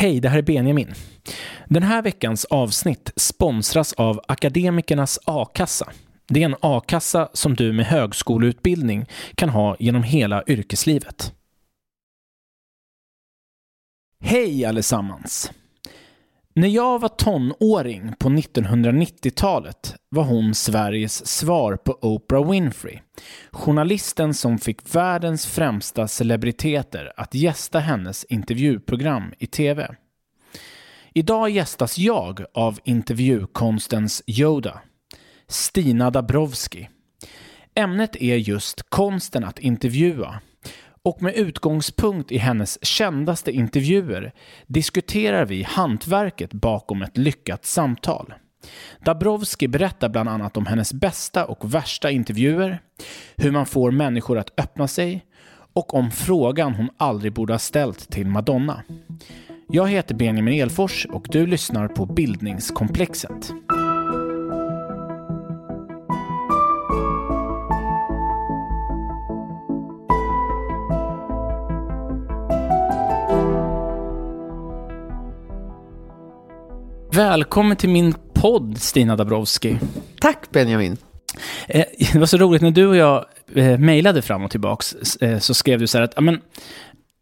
Hej, det här är Benjamin. Den här veckans avsnitt sponsras av Akademikernas a-kassa. Det är en a-kassa som du med högskoleutbildning kan ha genom hela yrkeslivet. Hej allesammans! När jag var tonåring på 1990-talet var hon Sveriges svar på Oprah Winfrey. Journalisten som fick världens främsta celebriteter att gästa hennes intervjuprogram i TV. Idag gästas jag av intervjukonstens Yoda, Stina Dabrowski. Ämnet är just konsten att intervjua och med utgångspunkt i hennes kändaste intervjuer diskuterar vi hantverket bakom ett lyckat samtal. Dabrowski berättar bland annat om hennes bästa och värsta intervjuer, hur man får människor att öppna sig och om frågan hon aldrig borde ha ställt till Madonna. Jag heter Benjamin Elfors och du lyssnar på Bildningskomplexet. Välkommen till min podd, Stina Dabrowski. Tack Benjamin. Eh, det var så roligt när du och jag eh, mejlade fram och tillbaka eh, så skrev du så här att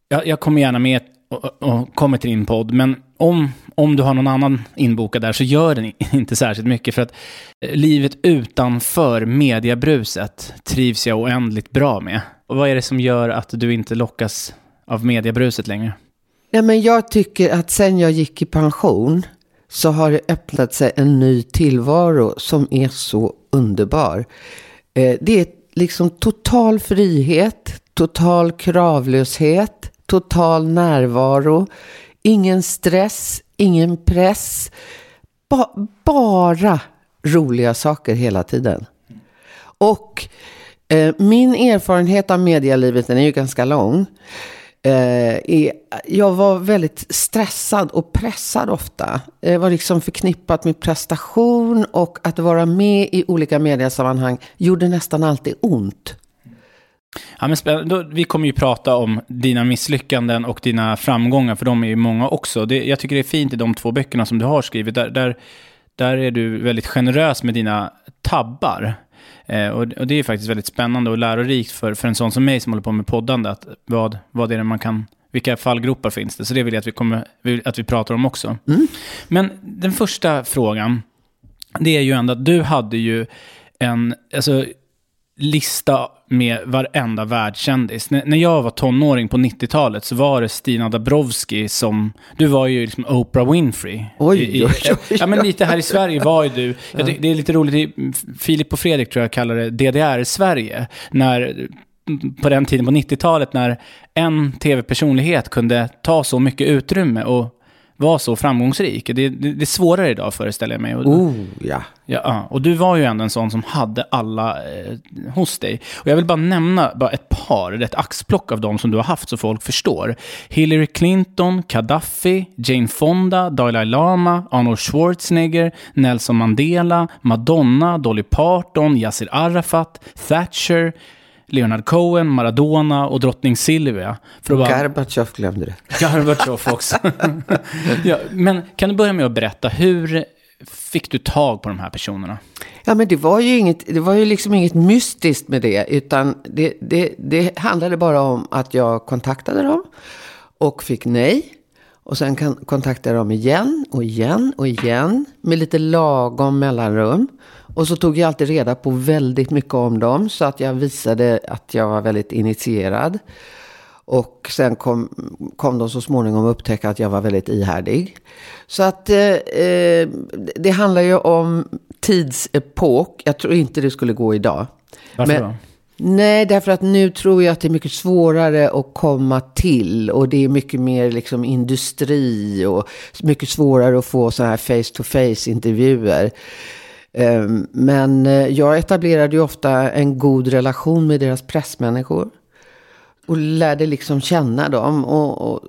jag, jag kommer gärna med och, och kommer till din podd, men om, om du har någon annan inbokad där så gör den inte särskilt mycket för att livet utanför mediebruset trivs jag oändligt bra med. Och vad är det som gör att du inte lockas av mediebruset längre? Ja, men jag tycker att sen jag gick i pension så har det öppnat sig en ny tillvaro som är så underbar. Eh, det är liksom total frihet, total kravlöshet, total närvaro, ingen stress, ingen press. Ba bara roliga saker hela tiden. Och eh, min erfarenhet av medialivet, den är ju ganska lång. Eh, är, jag var väldigt stressad och pressad ofta. Det var liksom förknippat med prestation och att vara med i olika mediasammanhang gjorde nästan alltid ont. Ja, men då, vi kommer ju prata om dina misslyckanden och dina framgångar, för de är ju många också. Det, jag tycker det är fint i de två böckerna som du har skrivit. Där, där, där är du väldigt generös med dina tabbar. Eh, och, och, det är faktiskt väldigt spännande och lärorikt för, för en sån som mig som håller på med poddande. Att vad, vad är det man kan, vilka fallgropar finns det? Så det vill jag att vi, kommer, att vi pratar om också. Mm. Men den första frågan, det är ju ändå att du hade ju en, alltså lista med varenda världskändis. N när jag var tonåring på 90-talet så var det Stina Dabrowski som... Du var ju liksom Oprah Winfrey. Oj, I, oj, oj, Ja, men lite här i Sverige var ju du... Ja. Det, det är lite roligt, Filip och Fredrik tror jag kallar det DDR-Sverige. När på den tiden på 90-talet när en tv-personlighet kunde ta så mycket utrymme och var så framgångsrik. Det, det, det är svårare idag föreställer jag mig. Och, oh, ja. ja. Och du var ju ändå en sån som hade alla eh, hos dig. Och jag vill bara nämna bara ett par, ett axplock av dem som du har haft så folk förstår. Hillary Clinton, Gaddafi, Jane Fonda, Dalai Lama, Arnold Schwarzenegger, Nelson Mandela, Madonna, Dolly Parton, Yasser Arafat, Thatcher, Leonard Cohen, Maradona och drottning Silvia. För bara... Gorbatjov glömde du. Gorbatjov också. ja, men kan du börja med att berätta, hur fick du tag på de här personerna? Ja, men det var ju, inget, det var ju liksom inget mystiskt med det, utan det, det, det handlade bara om att jag kontaktade dem och fick nej. Och sen kan, kontaktade jag dem igen och igen och igen med lite lagom mellanrum. Och så tog jag alltid reda på väldigt mycket om dem så att jag visade att jag var väldigt initierad. Och sen kom, kom de så småningom att upptäcka att jag var väldigt ihärdig. Så att eh, eh, det handlar ju om tidsepok. Jag tror inte det skulle gå idag. Varför Men, då? Nej, därför att nu tror jag att det är mycket svårare att komma till. Och det är mycket mer liksom industri och mycket svårare att få sådana här face to face intervjuer. Ehm, men eh, jag etablerade ju ofta en god relation med deras pressmänniskor. Och lärde liksom känna dem. Och, och,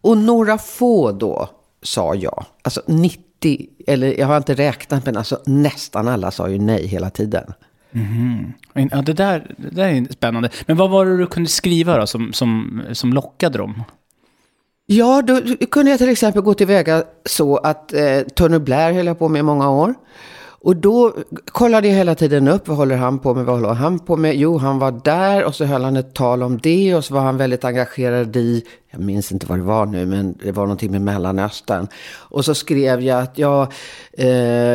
och några få då sa ja. Alltså 90, eller jag har inte räknat men alltså nästan alla sa ju nej hela tiden. Mm. Ja, det, där, det där är spännande. Men vad var det du kunde skriva då som, som, som lockade dem? Ja, då kunde jag till exempel gå tillväga så att eh, Tony Blair höll jag på med i många år. Och då kollade jag hela tiden upp, vad håller han på med, vad håller han på med? Jo, han var där och så höll han ett tal om det och så var han väldigt engagerad i, jag minns inte vad det var nu, men det var någonting med Mellanöstern. Och så skrev jag att jag, eh,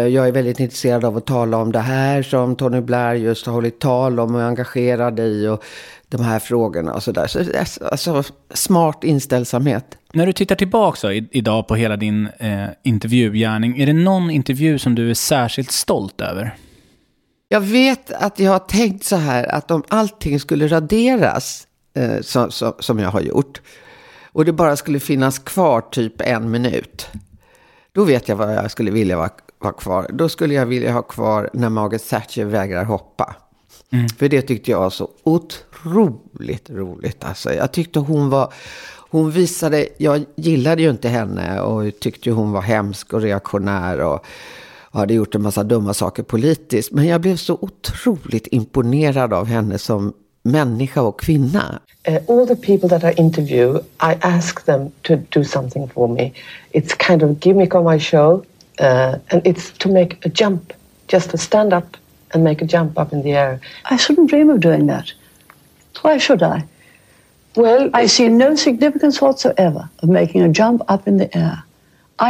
jag är väldigt intresserad av att tala om det här som Tony Blair just har hållit tal om och är engagerad i och de här frågorna och sådär. Så, alltså, smart inställsamhet. När du tittar tillbaka idag på hela din eh, intervjugärning, är det någon intervju som du är särskilt stolt över? Jag vet att jag har tänkt så här att om allting skulle raderas eh, så, så, som jag har gjort och det bara skulle finnas kvar typ en minut. Då vet jag vad jag skulle vilja vara, vara kvar. Då skulle jag vilja ha kvar när Margaret Thatcher vägrar hoppa. Mm. För det tyckte jag var så otroligt roligt. Alltså, jag tyckte hon var... Hon visade... Jag gillade ju inte henne och tyckte hon var hemsk och reaktionär. Och, och hade gjort en massa dumma saker politiskt. Men jag blev så otroligt imponerad av henne som människa och kvinna. Uh, all the people that I interview, I ask them to do something for me. It's kind of gimmick on my show. Uh, and it's to make a jump, just to stand up and make a jump up in the air. I shouldn't dream of doing that. Why should I? Well, I see no significance whatsoever of making a jump up in the air.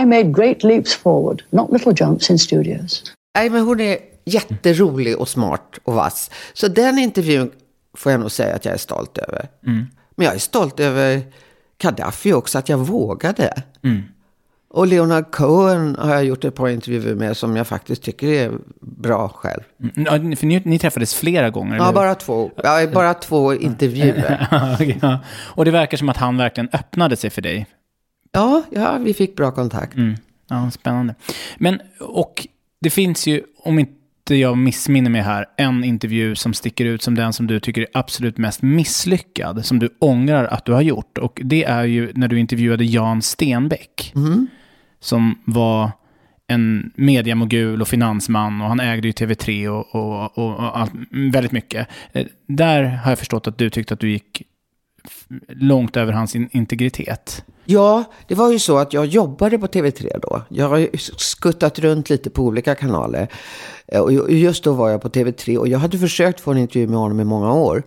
I made great leaps forward, not little jumps in studios. Nej, men hon är jätterolig och smart och vass. Så den intervjun får jag nog säga att jag är stolt över. Mm. Men jag är stolt över Gaddafi också, att jag vågade. Mm. Och Leonard Cohen har jag gjort ett par intervjuer med som jag faktiskt tycker är bra själv. Mm, för ni, ni, träffades flera gånger? Ja, eller? bara två. Ja, bara två intervjuer. ja. Och det verkar som att han verkligen öppnade sig för dig? Ja, ja vi fick bra kontakt. Mm. Ja, spännande. Men, och det finns ju, om inte jag missminner mig här, en intervju som sticker ut som den som du tycker är absolut mest misslyckad, som du ångrar att du har gjort. Och det är ju när du intervjuade Jan Stenbeck. Mm som var en mediamogul och finansman och han ägde ju TV3 och, och, och, och allt, väldigt mycket. Eh, där har jag förstått att du tyckte att du gick långt över hans integritet. Ja, det var ju så att jag jobbade på TV3 då. Jag har skuttat runt lite på olika kanaler. Eh, och just då var jag på TV3 och jag hade försökt få en intervju med honom i många år.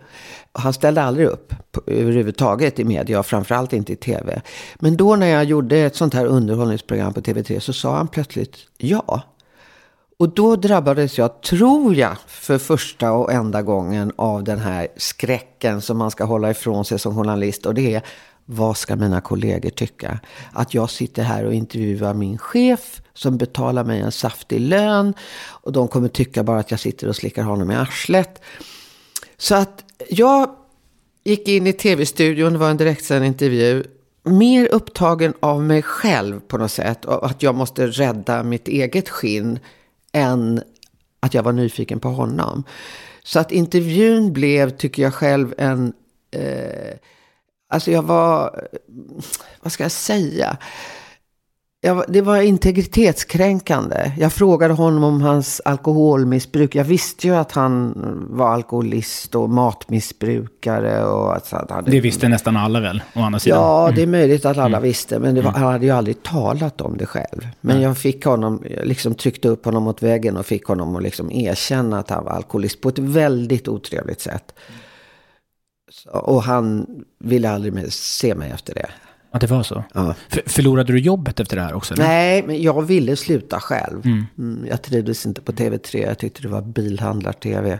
Han ställde aldrig upp överhuvudtaget i media och framförallt inte i tv. Men då när jag gjorde ett sånt här underhållningsprogram på TV3 så sa han plötsligt ja. Och då drabbades jag, tror jag, för första och enda gången av den här skräcken som man ska hålla ifrån sig som journalist. Och det är, vad ska mina kollegor tycka? Att jag sitter här och intervjuar min chef som betalar mig en saftig lön. Och de kommer tycka bara att jag sitter och slickar honom i arslet. Så att jag gick in i tv-studion, det var en direktsänd intervju. Mer upptagen av mig själv på något sätt. Och att jag måste rädda mitt eget skinn. Än att jag var nyfiken på honom. Så att intervjun blev, tycker jag själv, en... Eh, alltså jag var... Vad ska jag säga? Jag, det var integritetskränkande. Jag frågade honom om hans alkoholmissbruk. Jag visste ju att han var alkoholist och matmissbrukare. Och att han hade... Det visste nästan alla väl, å andra sidan. Ja, mm. det är möjligt att alla mm. visste. Men var, mm. han hade ju aldrig talat om det själv. Men mm. jag fick honom, liksom tryckte upp honom mot väggen och fick honom att liksom erkänna att han var alkoholist på ett väldigt otrevligt sätt. Och han ville aldrig mer se mig efter det. Att det var så? Ja. För, förlorade du jobbet efter det här också? Eller? Nej, men jag ville sluta själv. Mm. Mm, jag trivdes inte på TV3. Jag tyckte det var bilhandlar-TV.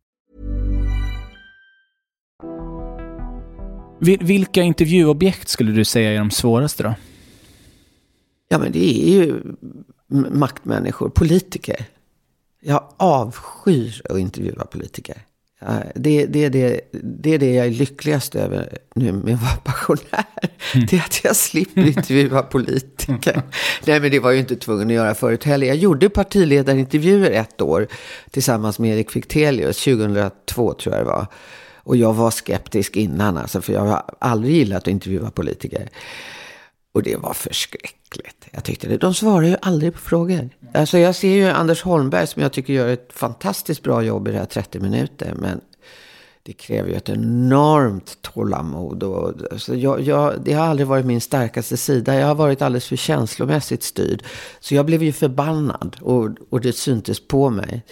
Vilka intervjuobjekt skulle du säga är de svåraste då? Ja, men det är ju maktmänniskor, politiker. Jag avskyr att intervjua politiker. Det, det, är det, det är det jag är lyckligast över nu med att vara pensionär. Det är att jag slipper intervjua politiker. Nej, men det var jag ju inte tvungen att göra förut heller. Jag gjorde partiledarintervjuer ett år tillsammans med Erik Fichtelius, 2002 tror jag det var. Och jag var skeptisk innan, alltså, för jag har aldrig gillat att intervjua politiker. Och det var förskräckligt. Jag tyckte det. De svarar ju aldrig på frågor. Alltså jag ser ju Anders Holmberg som jag tycker gör ett fantastiskt bra jobb i det här 30 minuter. Men det kräver ju ett enormt tålamod. Och, så jag, jag, det har aldrig varit min starkaste sida. Jag har varit alldeles för känslomässigt styrd. Så jag blev ju förbannad och, och det syntes på mig.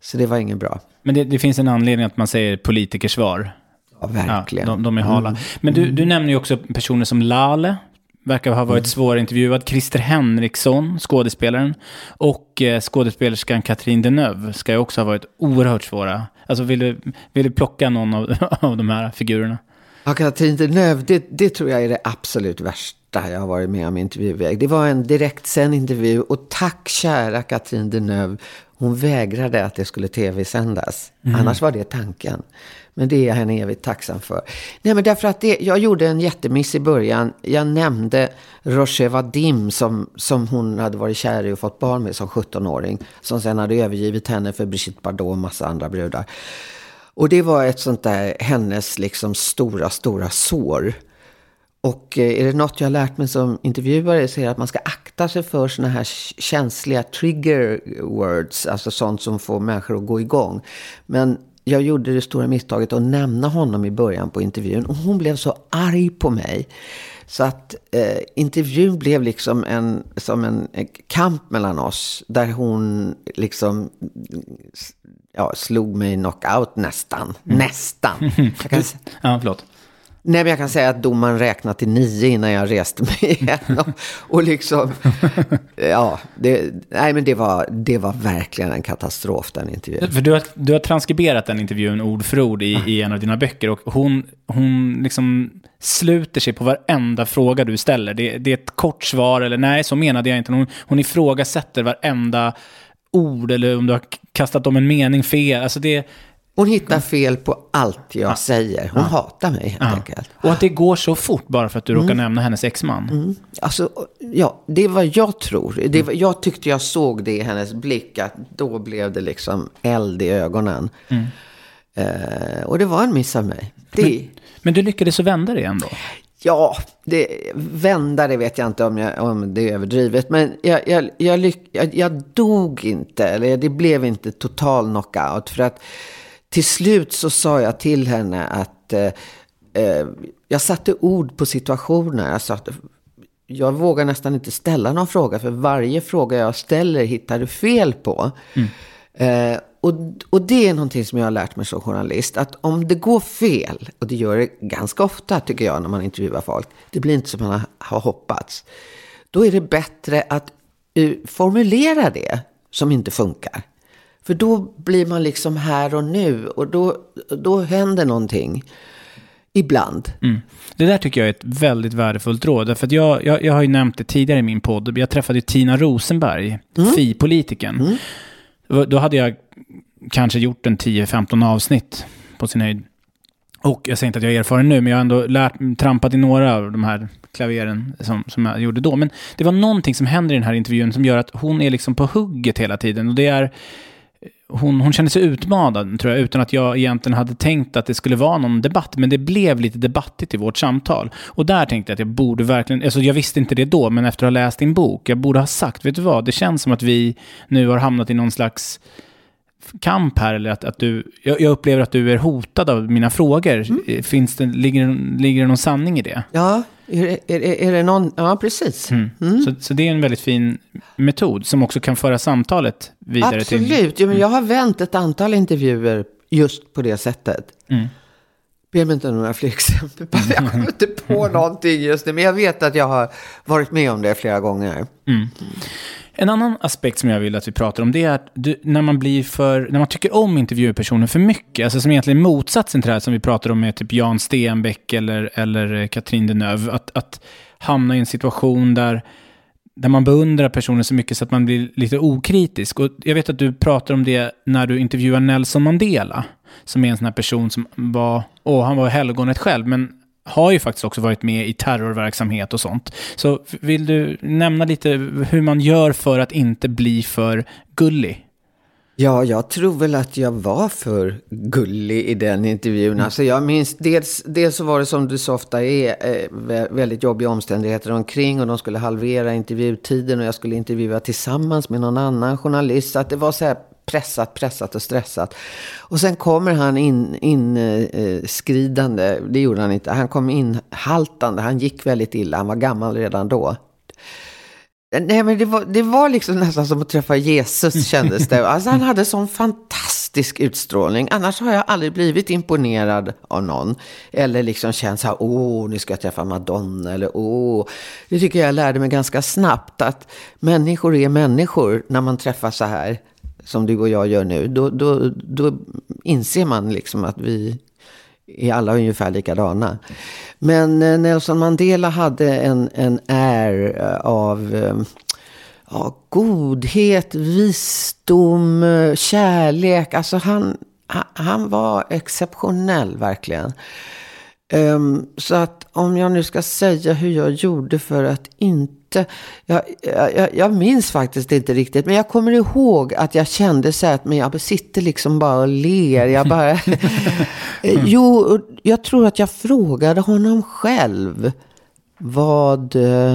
Så det var ingen bra. Men det, det finns en anledning att man säger politikersvar. Ja, verkligen. Ja, de, de är hala. Men du, du nämner ju också personer som Lale, verkar ha varit svårintervjuad. Christer Henriksson, skådespelaren. Och eh, skådespelerskan Katrin Deneuve ska ju också ha varit oerhört svåra. Alltså vill du, vill du plocka någon av, av de här figurerna? Ja, Katrin Deneuve, det, det tror jag är det absolut värsta jag har varit med om i intervjuväg. Det var en direktsänd intervju och tack kära Katrin Deneuve. Hon vägrade att det skulle tv-sändas. Annars var det tanken. Men det är jag henne evigt tacksam för. Nej, men därför att det, jag gjorde en jättemiss i början. Jag nämnde Roger Vadim som, som hon hade varit kär i och fått barn med som 17-åring. Som sen hade övergivit henne för Brigitte Bardot och massa andra brudar. Och det var ett sånt där, hennes liksom stora, stora sår. Och eh, är det något jag har lärt mig som intervjuare så är det att man ska akta sig för såna här känsliga trigger words, alltså sånt som får människor att gå igång. Men jag gjorde det stora misstaget att nämna honom i början på intervjun och hon blev så arg på mig. Så att eh, intervjun blev liksom en, som en, en kamp mellan oss där hon liksom ja, slog mig knockout nästan. Nästan. Jag kan, Ja, förlåt. Nej, men jag kan säga att domaren räknade till nio innan jag reste mig igen. Och, och liksom, ja, det, nej men det var, det var verkligen en katastrof den intervjun. För du har, du har transkriberat den intervjun ord för ord i, i en av dina böcker och hon, hon liksom sluter sig på varenda fråga du ställer. Det, det är ett kort svar eller nej, så menade jag inte. Hon, hon ifrågasätter varenda ord eller om du har kastat om en mening fel. Alltså det, Hon hittar fel på allt jag säger. Hon hatar mig helt ja. enkelt. Och att det går så fort bara för att du råkar nämna hennes exman. Alltså, ja, det är vad jag tror. Det var, jag tyckte jag såg det i hennes blick, att då blev det liksom eld i ögonen. Eh, och det var en miss av mig. Det, Men du lyckades så vända det ändå. Ja, det, vända det vet jag inte om, jag, om det är överdrivet. Men jag, jag, jag, lyck, jag, jag dog inte, eller det blev inte total knockout. För att till slut så sa jag till henne att eh, eh, jag satte ord på situationen. Jag, sa att, jag vågar nästan inte ställa någon fråga, för varje fråga jag ställer hittar du fel på. Eh, och, och det är någonting som jag har lärt mig som journalist. Att om det går fel, och det gör det ganska ofta tycker jag när man intervjuar folk. Det blir inte som man har, har hoppats. Då är det bättre att uh, formulera det som inte funkar. För då blir man liksom här och nu och då, då händer någonting. Ibland. Mm. Det där tycker jag är ett väldigt värdefullt råd. För att jag, jag, jag har ju nämnt det tidigare i min podd. Jag träffade Tina Rosenberg, FI-politikern. Då hade jag kanske gjort en 10-15 avsnitt på sin höjd. Och jag säger inte att jag är erfaren nu, men jag har ändå lärt, trampat i några av de här klaveren som, som jag gjorde då. Men det var någonting som händer i den här intervjun som gör att hon är liksom på hugget hela tiden. Och det är hon, hon kände sig utmanad, tror jag, utan att jag egentligen hade tänkt att det skulle vara någon debatt. Men det blev lite debattigt i vårt samtal. Och där tänkte jag att jag borde verkligen, alltså jag visste inte det då, men efter att ha läst din bok, jag borde ha sagt, vet du vad, det känns som att vi nu har hamnat i någon slags kamp här, eller att, att du, jag, jag upplever att du är hotad av mina frågor. Mm. Finns det, ligger, ligger det någon sanning i det? Ja, är, är, är, det någon... Ja, precis. Mm. Så, så det är en väldigt fin metod som också kan föra samtalet vidare till... Absolut. Men jag har vänt ett antal intervjuer just på det sättet. Mm. Be mig inte om några fler exempel. Jag kommer inte på någonting just nu. Men jag vet att jag har varit med om det flera gånger. Mm. En annan aspekt som jag vill att vi pratar om det är att du, när man blir för, när man tycker om intervjupersoner för mycket, alltså som egentligen är motsatsen till det här som vi pratar om med typ Jan Stenbeck eller, eller eh, Katrin Deneuve, att, att hamna i en situation där, där man beundrar personer så mycket så att man blir lite okritisk. Och jag vet att du pratar om det när du intervjuar Nelson Mandela, som är en sån här person som var, åh, han var helgonet själv, men har ju faktiskt också varit med i terrorverksamhet och sånt. Så vill du nämna lite hur man gör för att inte bli för gullig? Ja, jag tror väl att jag var för gullig i den intervjun. Mm. Alltså jag minns, dels, dels så var det som det så ofta är, eh, vä- väldigt jobbiga omständigheter omkring och de skulle halvera intervjutiden och jag skulle intervjua tillsammans med någon annan journalist. Så att det var så här pressat, pressat och stressat. Och sen kommer han in, in eh, skridande, det gjorde han inte, han kom in haltande, han gick väldigt illa, han var gammal redan då. Nej, men det var, det var liksom nästan som att träffa Jesus kändes det. Alltså, han hade sån fantastisk utstrålning. Annars har jag aldrig blivit imponerad av någon. Eller liksom känt så här, åh, nu ska jag träffa Madonna. Eller åh. Det tycker jag lärde mig ganska snabbt. Att människor är människor när man träffas så här. Som du och jag gör nu. Då, då, då inser man liksom att vi är alla ungefär likadana. Men eh, Nelson Mandela hade en, en är eh, av eh, ja, godhet, visdom, kärlek. Alltså han, han, han var exceptionell verkligen. Ehm, så att om jag nu ska säga hur jag gjorde för att inte... Jag, jag, jag minns faktiskt inte riktigt. Men jag kommer ihåg att jag kände så här att men jag sitter liksom bara och ler. Jag bara... Eh, jo, jag tror att jag frågade honom själv. Vad... eh,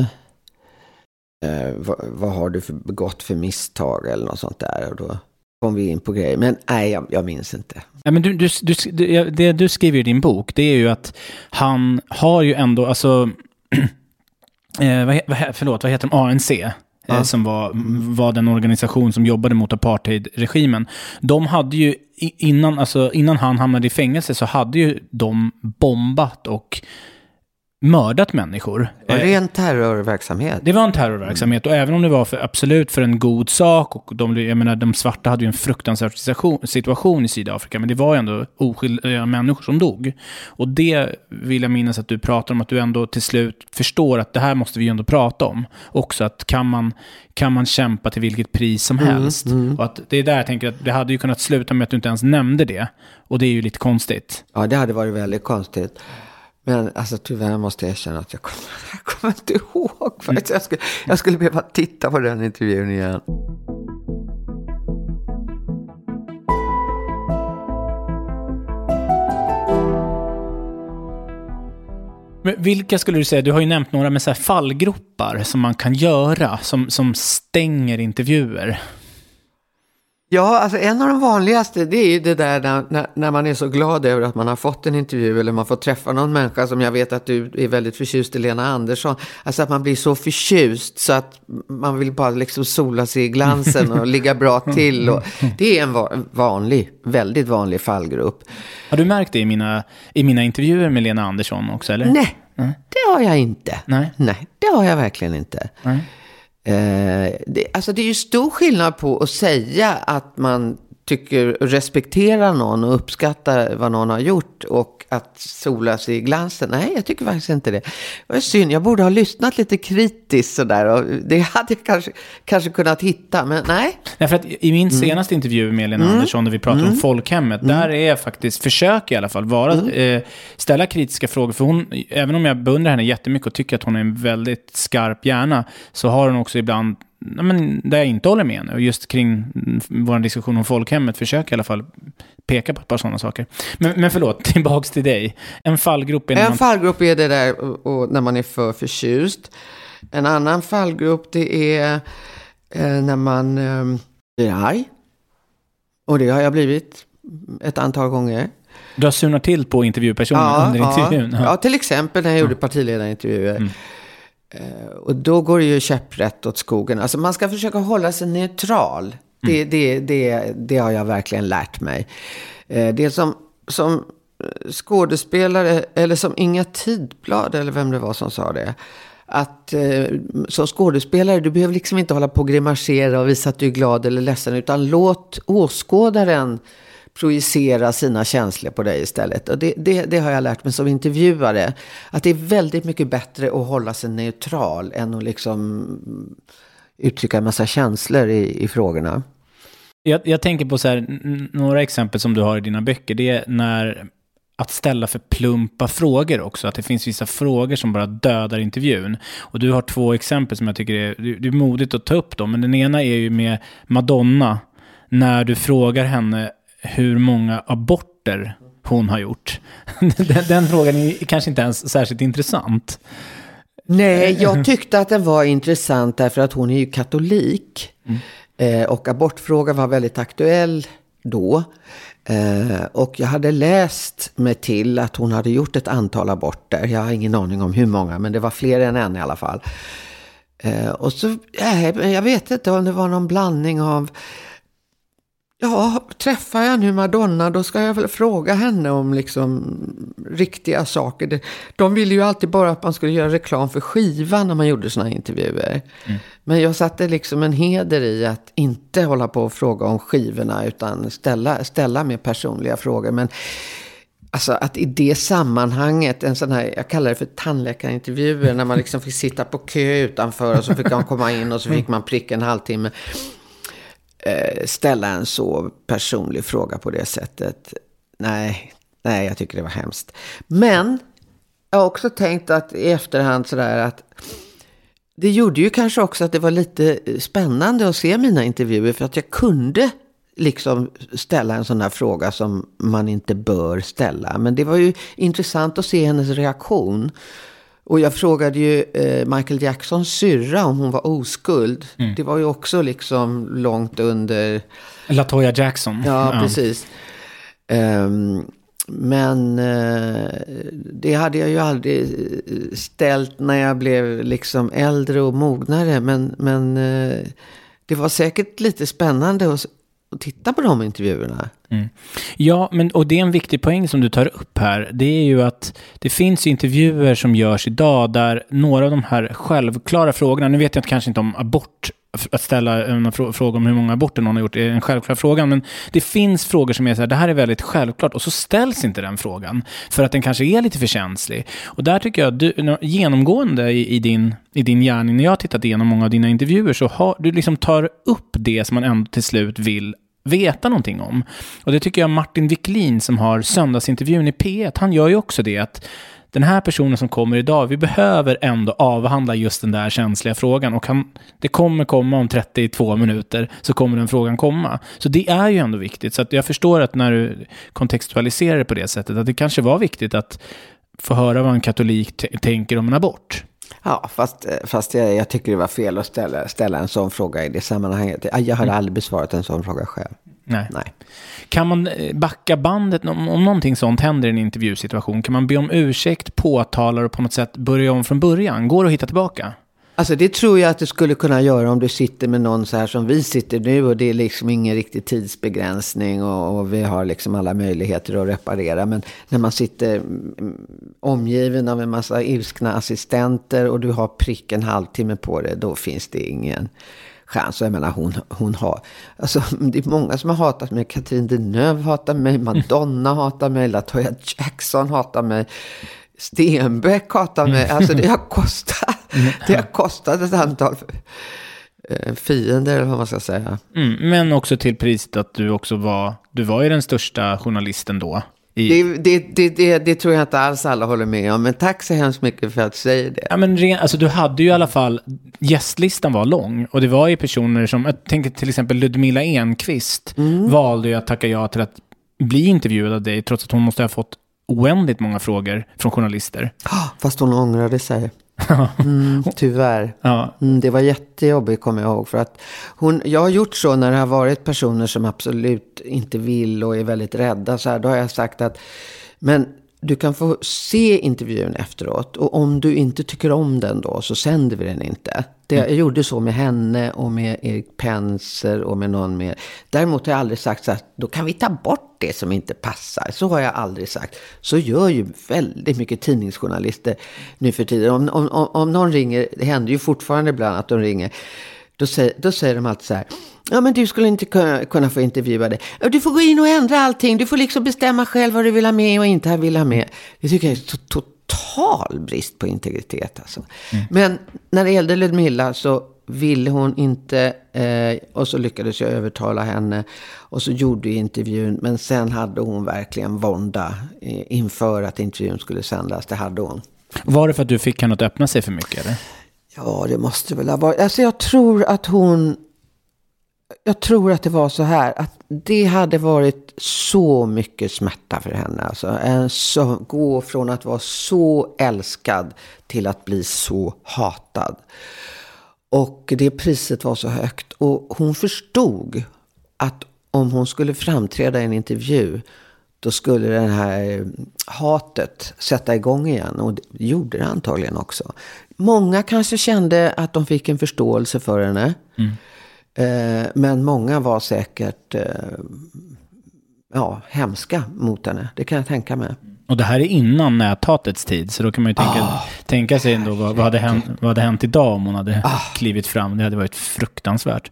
eh, vad, vad har du för, begått för misstag eller något sånt där. Och då kom vi in på grejer. Men nej, jag, jag minns inte. Ja, men du, du, du, det du skriver i din bok, det är ju att han har ju ändå, alltså, eh, vad, förlåt, vad heter de? ANC. eh, Ja. Som var, var den organisation som jobbade mot apartheidregimen. De hade ju, innan, alltså, innan han hamnade i fängelse, så hade ju de bombat och mördat människor. Var Eh, det en terrorverksamhet? det var en terrorverksamhet och även om det var för, absolut för en god sak och de, jag menar, de svarta hade ju en fruktansvärd situation, i Sydafrika men det var ju ändå oskyldiga människor som dog. Och det vill jag minnas att du pratar om att du ändå till slut förstår att det här måste vi ju ändå prata om. Också att kan man, kan man kämpa till vilket pris som helst. Och att det är där jag tänker att det hade ju kunnat sluta med att du inte ens nämnde det. Och det är ju lite konstigt. Ja, det hade varit väldigt konstigt. Men alltså, tyvärr måste jag erkänna att jag kommer, jag kommer inte ihåg. Faktiskt. Jag, skulle, jag skulle behöva titta på den intervjun igen. Men vilka skulle du säga, du har ju nämnt några med så här fallgropar som man kan göra, som, som stänger intervjuer. Ja, alltså en av de vanligaste det är ju det där när, när, när man är så glad över att man har fått en intervju eller man får träffa någon människa som jag vet att du är väldigt förtjust i, Lena Andersson. Alltså att man blir så förtjust så att man vill bara liksom sola sig i glansen och ligga bra till. Och det är en va- vanlig, väldigt vanlig fallgrop. Har du märkt det i mina, i mina intervjuer med Lena Andersson också, eller? Nej, det har jag inte. Nej. Nej, det har jag verkligen inte. Nej. Eh, det, alltså det är ju stor skillnad på att säga att man tycker, respekterar någon och uppskattar vad någon har gjort och att sola sig i glansen. Nej, jag tycker faktiskt inte det. Det var synd, jag borde ha lyssnat lite kritiskt sådär. Och det hade jag kanske, kanske kunnat hitta, men nej. Nej, för att I min senaste intervju med Lena Andersson, där vi pratade om folkhemmet, där är jag faktiskt, försöker i alla fall, vara, eh, ställa kritiska frågor. För hon, även om jag beundrar henne jättemycket och tycker att hon är en väldigt skarp hjärna, så har hon också ibland ja, men, där jag inte håller med henne. Och just kring mm, vår diskussion om folkhemmet försöker jag i alla fall peka på ett par sådana saker. Men, men förlåt, tillbaks till dig. En fallgrop är när En man... fallgrop är det där och, och när man är för förtjust. En annan fallgrop det är eh, när man eh, blir arg. Och det har jag blivit ett antal gånger. Du har surnat till på intervjupersonen under intervjun. Ja, ja, till exempel när jag gjorde partiledarintervjuer. Eh, och då går det ju käpprätt åt skogen. Alltså man ska försöka hålla sig neutral. Det, det, det, det har jag verkligen lärt mig. Eh, det som, som skådespelare, eller som Inga Tidblad, eller vem det var som sa det. Att eh, som skådespelare, du behöver liksom inte hålla på och grimasera och visa att du är glad eller ledsen. Utan låt åskådaren projicera sina känslor på dig istället. Och det, det, det har jag lärt mig som intervjuare. Att det är väldigt mycket bättre att hålla sig neutral än att liksom uttrycka en massa känslor i, i frågorna. Jag, jag tänker på så här, några exempel som du har i dina böcker. Det är när att ställa för plumpa frågor också. Att det finns vissa frågor som bara dödar intervjun. Och du har två exempel som jag tycker är, det är modigt att ta upp dem. Men den ena är ju med Madonna. När du frågar henne hur många aborter hon har gjort. Den, den frågan är kanske inte ens särskilt intressant. Nej, jag tyckte att den var intressant därför att hon är ju katolik. Eh, och abortfrågan var väldigt aktuell då. Eh, och jag hade läst mig till att hon hade gjort ett antal aborter. Jag har ingen aning om hur många, men det var fler än en i alla fall. Eh, och så, eh, jag vet inte om det var någon blandning av Ja, träffar jag nu Madonna då ska jag väl fråga henne om liksom riktiga saker. De ville ju alltid bara att man skulle göra reklam för skivan när man gjorde sådana intervjuer. Men jag satte liksom en heder i att inte hålla på och fråga om skivorna utan ställa, ställa mer personliga frågor. Men Alltså att i det sammanhanget, en sån här, jag kallar det för tandläkarintervjuer, när man liksom fick sitta på kö utanför och så fick man komma in och så fick man pricka en halvtimme. Eh, ställa en så personlig fråga på det sättet. Nej, nej, jag tycker det var hemskt. Men jag har också tänkt att i efterhand sådär att det gjorde ju kanske också att det var lite eh, spännande att se mina intervjuer för att jag kunde liksom ställa en sån här fråga som man inte bör ställa. Men det var ju intressant att se hennes reaktion. Och jag frågade ju eh, Michael Jacksons syrra om hon var oskuld. Det var ju också liksom långt under... Latoya Jackson. Ja, precis. Ehm, men eh, det hade jag ju aldrig eh, ställt när jag blev liksom äldre och mognare. Men, men eh, det var säkert lite spännande att, och titta på de intervjuerna. Mm. Ja, men, och det är en viktig poäng som du tar upp här. Det är ju att det finns intervjuer som görs idag där några av de här självklara frågorna, nu vet jag kanske inte om abort, att ställa en fråga om hur många aborter någon har gjort är en självklar fråga, men det finns frågor som är så här, det här är väldigt självklart, och så ställs inte den frågan, för att den kanske är lite för känslig. Och där tycker jag, du, genomgående i, i, din, i din gärning, när jag har tittat igenom många av dina intervjuer, så har du liksom tar upp det som man ändå till slut vill veta någonting om. Och det tycker jag Martin Wiklin som har söndagsintervjun i P1, han gör ju också det att den här personen som kommer idag, vi behöver ändå avhandla just den där känsliga frågan och han, det kommer komma om 32 minuter så kommer den frågan komma. Så det är ju ändå viktigt. Så jag förstår att när du kontextualiserar det på det sättet, att det kanske var viktigt att få höra vad en katolik tänker om en abort. Ja, fast, fast jag, jag tycker det var fel att ställa, ställa en sån fråga i det sammanhanget. Jag hade aldrig besvarat en sån fråga själv. Nej. Nej. Kan man eh, backa bandet om, om någonting sånt händer i en intervjusituation? Kan man be om ursäkt, påtala och på något sätt börja om från början? Går det att hitta tillbaka? Alltså det tror jag att du skulle kunna göra om du sitter med någon så här som vi sitter nu och det är liksom ingen riktig tidsbegränsning och, och vi har liksom alla möjligheter att reparera. Men när man sitter mm, omgiven av en massa ilskna assistenter och du har prick en halvtimme på det, då finns det ingen chans. Jag menar, hon, hon har... Alltså, det är många som har hatat mig. Katrin Deneuve hatar mig, Madonna hatar mig, Latoya Jackson hatar mig. Stenbeck hatar mig. Alltså det har kostat, det har kostat ett antal eh, fiender, eller vad man ska säga. Mm, men också till priset att du också var, du var ju den största journalisten då. Det, det, det, det, tror jag inte alls alla håller med om, men tack så hemskt mycket för att du säger det. Ja, men ren, alltså, du hade ju i alla fall, gästlistan var lång och det var ju personer som, jag tänker till exempel Ludmilla Enqvist valde ju att tacka ja till att bli intervjuad av dig trots att hon måste ha fått oändligt många frågor från journalister. Fast hon ångrade sig. Mm, tyvärr. Ja. Mm, det var jättejobbigt kommer jag ihåg. För att hon, jag har gjort så när det har varit personer som absolut inte vill och är väldigt rädda. Så här, då har jag sagt att men du kan få se intervjun efteråt. Och om du inte tycker om den då så sänder vi den inte. Det, jag gjorde så med henne och med Erik Penser och med någon mer. Däremot har jag aldrig sagt så att då kan vi ta bort det som inte passar. Så har jag aldrig sagt. Så gör ju väldigt mycket tidningsjournalister nu för tiden. Om, om, om, någon ringer, det händer ju fortfarande ibland att de ringer. Då säger, då säger de alltid så här. Ja, men du skulle inte kunna, kunna få intervjua. Ja, Du får gå in och ändra allting. Du får liksom bestämma själv vad du vill ha med och inte vill ha med. Det tycker jag är så total brist på integritet. Alltså. Men när det gällde Ludmilla så ville hon inte. Eh, och så lyckades jag övertala henne. Och så gjorde vi intervjun. Men sen hade hon verkligen vånda eh, inför att intervjun skulle sändas. Det hade hon. Var det för att du fick henne att öppna sig för mycket? Eller? Ja, det måste väl ha varit. Alltså jag tror att hon... Jag tror att det var så här. Att det hade varit så mycket smärta för henne. Alltså, så, gå från att vara så älskad till att bli så hatad. Och det priset var så högt. Och hon förstod att om hon skulle framträda i en intervju då skulle det här eh, hatet sätta igång igen. Och det gjorde det antagligen också. Många kanske kände att de fick en förståelse för henne. Mm. Eh, men många var säkert eh, ja, hemska mot henne. Det kan jag tänka mig. Och det här är innan näthatets tid, så då kan man ju tänka, tänka sig ändå vad, vad, hade hänt, vad hade hänt idag om hon hade klivit fram. Det hade varit fruktansvärt.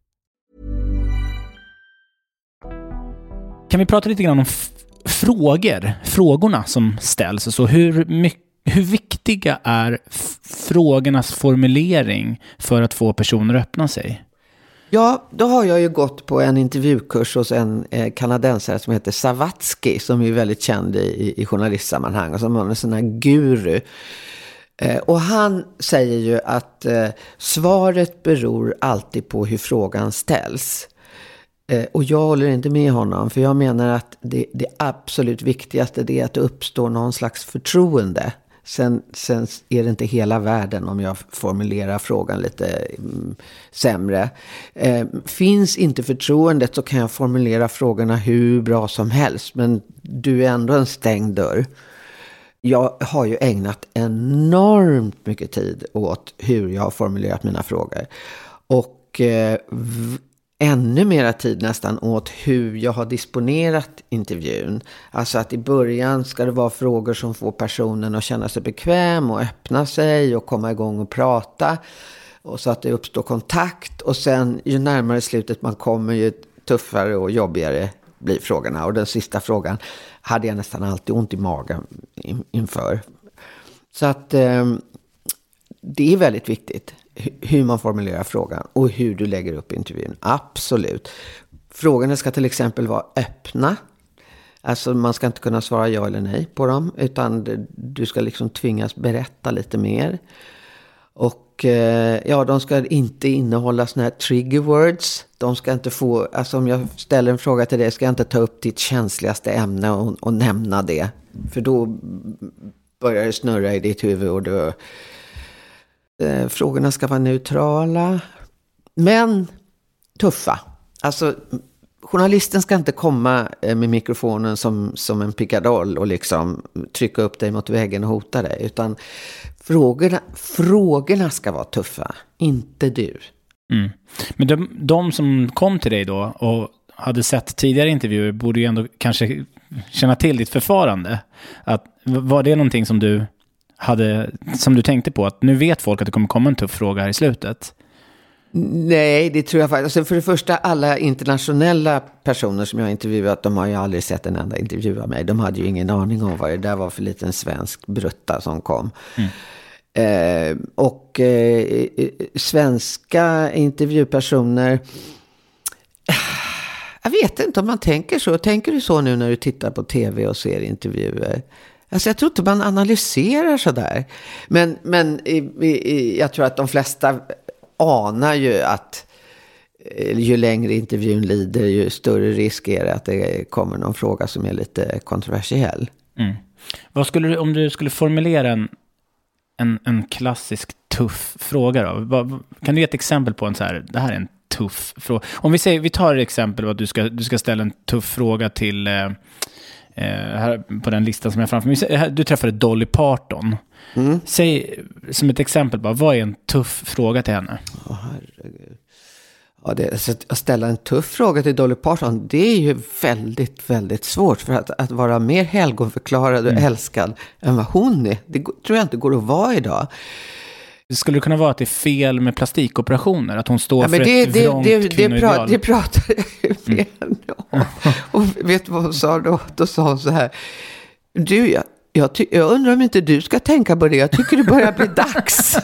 Kan vi prata lite grann om frågor, frågorna som ställs? Så hur, mycket, hur viktiga är frågornas formulering för att få personer att öppna sig? Ja, då har jag ju gått på en intervjukurs hos en eh, kanadensare som heter Savatsky. Som är väldigt känd i, i journalistsammanhang och som är en sån här guru. Eh, och han säger ju att eh, svaret beror alltid på hur frågan ställs. Eh, och jag håller inte med honom. För jag menar att det, det absolut viktigaste det är att det uppstår någon slags förtroende. Sen, sen är det inte hela världen om jag formulerar frågan lite mm, sämre. Eh, finns inte förtroendet så kan jag formulera frågorna hur bra som helst. Men du är ändå en stängd dörr. Jag har ju ägnat enormt mycket tid åt hur jag har formulerat mina frågor. Och eh, ännu mera tid nästan åt hur jag har disponerat intervjun. Alltså att i början ska det vara frågor som får personen att känna sig bekväm och öppna sig och komma igång och prata. Och så att det uppstår kontakt. Och sen ju närmare slutet man kommer ju tuffare och jobbigare blir frågorna. Och den sista frågan hade jag nästan alltid ont i magen inför. Så att eh, det är väldigt viktigt hur man formulerar frågan och hur du lägger upp intervjun. Absolut. Frågorna ska till exempel vara öppna. Alltså man ska inte kunna svara ja eller nej på dem. Utan du ska liksom tvingas berätta lite mer. Och eh, ja, de ska inte innehålla sådana här trigger words. De ska inte få, alltså om jag ställer en fråga till dig ska jag inte ta upp ditt känsligaste ämne och, och nämna det. För då börjar det snurra i ditt huvud och du... Eh, frågorna ska vara neutrala. Men tuffa. Alltså, journalisten ska inte komma eh, med mikrofonen som, som en pickadoll och liksom trycka upp dig mot väggen och hota dig. Utan frågorna, frågorna ska vara tuffa, inte du. Mm. Men de, de som kom till dig då och hade sett tidigare intervjuer borde ju ändå kanske känna till ditt förfarande. Att, var det någonting som du, hade, som du tänkte på? Att nu vet folk att det kommer komma en tuff fråga här i slutet. Nej, det tror jag faktiskt. Alltså för det första, alla internationella personer som jag har intervjuat, de har ju aldrig sett en enda intervju av mig. De hade ju ingen aning om vad det där var för liten svensk brutta som kom. Mm. Eh, och eh, svenska intervjupersoner, jag vet inte om man tänker så. Tänker du så nu när du tittar på tv och ser intervjuer? Alltså jag tror inte man analyserar sådär. Men, men i, i, jag tror att de flesta anar ju att eh, ju längre intervjun lider, ju större risk är det att det kommer någon fråga som är lite kontroversiell. Mm. Vad skulle du, om du skulle formulera en, en, en klassisk tuff fråga då? Kan du ge ett exempel på en så här, det här är en tuff fråga. Om vi, säger, vi tar ett exempel att du ska, du ska ställa en tuff fråga till, eh, eh här på den listan som jag framför mig. Du träffade Dolly Parton. Mm. Säg som ett exempel bara, vad är en tuff fråga till henne? Oh, herregud. Ja, det, alltså, att ställa en tuff fråga till Dolly Parton, det är ju väldigt, väldigt svårt. För att, att vara mer helgonförklarad och mm. älskad än vad hon är, det tror jag inte går att vara idag. Skulle det kunna vara att det är fel med plastikoperationer? Att hon står ja, för det, ett vrångt det, det, det, pra, det pratar jag med mm. om. Och vet du vad hon sa då? Då sa hon så här. Du, jag, jag, jag undrar om inte du ska tänka på det. Jag tycker det börjar bli dags.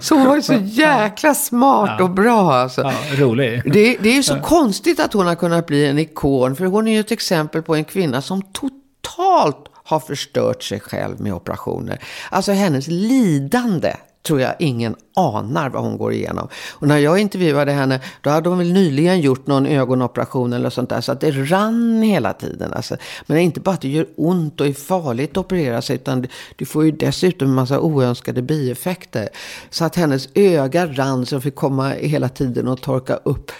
så hon var ju så jäkla smart ja. och bra. Alltså. Ja, rolig. Det, det är ju så konstigt att hon har kunnat bli en ikon. För hon är ju ett exempel på en kvinna som totalt har förstört sig själv med operationer. Alltså hennes lidande tror jag ingen anar vad hon går igenom. Och när jag intervjuade henne, då hade hon väl nyligen gjort någon ögonoperation eller sånt där. Så att det rann hela tiden. Alltså. Men det är inte bara att det gör ont och är farligt att operera sig, utan du får ju dessutom en massa oönskade bieffekter. Så att hennes öga rann så hon fick komma hela tiden och torka upp.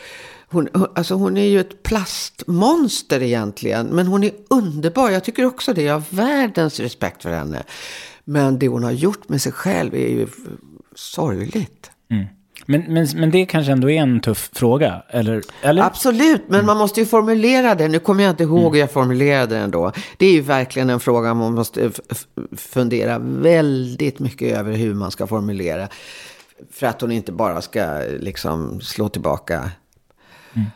Hon, alltså hon är ju ett plastmonster egentligen. Men hon är underbar. Jag tycker också det. Jag har världens respekt för henne. Men det hon har gjort med sig själv är ju sorgligt. Mm. Men, men, men det kanske ändå är en tuff fråga, eller? eller? Absolut, men mm. man måste ju formulera det. Nu kommer jag inte ihåg mm. hur jag formulerade den då. Det är ju verkligen en fråga man måste fundera väldigt mycket över hur man ska formulera. För att hon inte bara ska liksom slå tillbaka. Mm.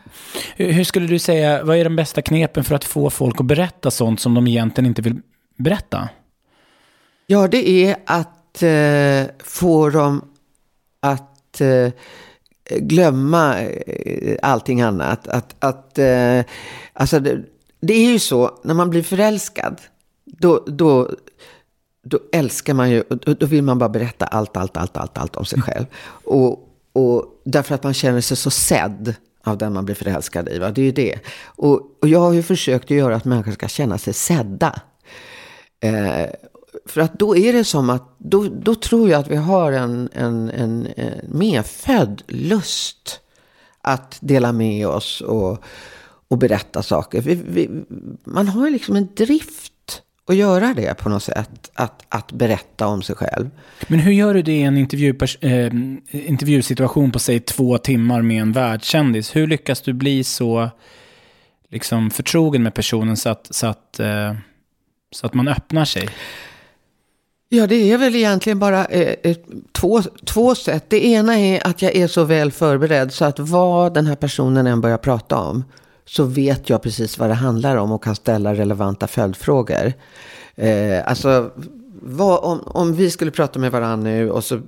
Hur skulle du säga, vad är de bästa knepen för att få folk att berätta sånt som de egentligen inte vill berätta? Ja, det är att eh, få dem att eh, glömma eh, allting annat. Att, att, eh, alltså det, det, är ju så, när man blir förälskad, då, då, då älskar man ju, då vill man bara berätta allt, allt, allt, allt, allt om sig själv. Och, och därför att man känner sig så sedd av den man blir förälskad i. Va? Det är ju det. Och, och jag har ju försökt att göra att människor ska känna sig sedda. Eh, för att då är det som att, då, då tror jag att vi har en, en, en, en medfödd lust att dela med oss och, och berätta saker. Vi, vi, man har ju liksom en drift att göra det på något sätt. Att, att berätta om sig själv. Men hur gör du det i en intervju, eh, intervjusituation på säg två timmar med en världskändis? Hur lyckas du bli så liksom, förtrogen med personen så att, så att, eh, så att man öppnar sig? Ja, det är väl egentligen bara eh, två, två sätt. Det ena är att jag är så väl förberedd så att vad den här personen än börjar prata om så vet jag precis vad det handlar om och kan ställa relevanta följdfrågor. Eh, alltså, vad, om, om vi skulle prata med varandra nu och så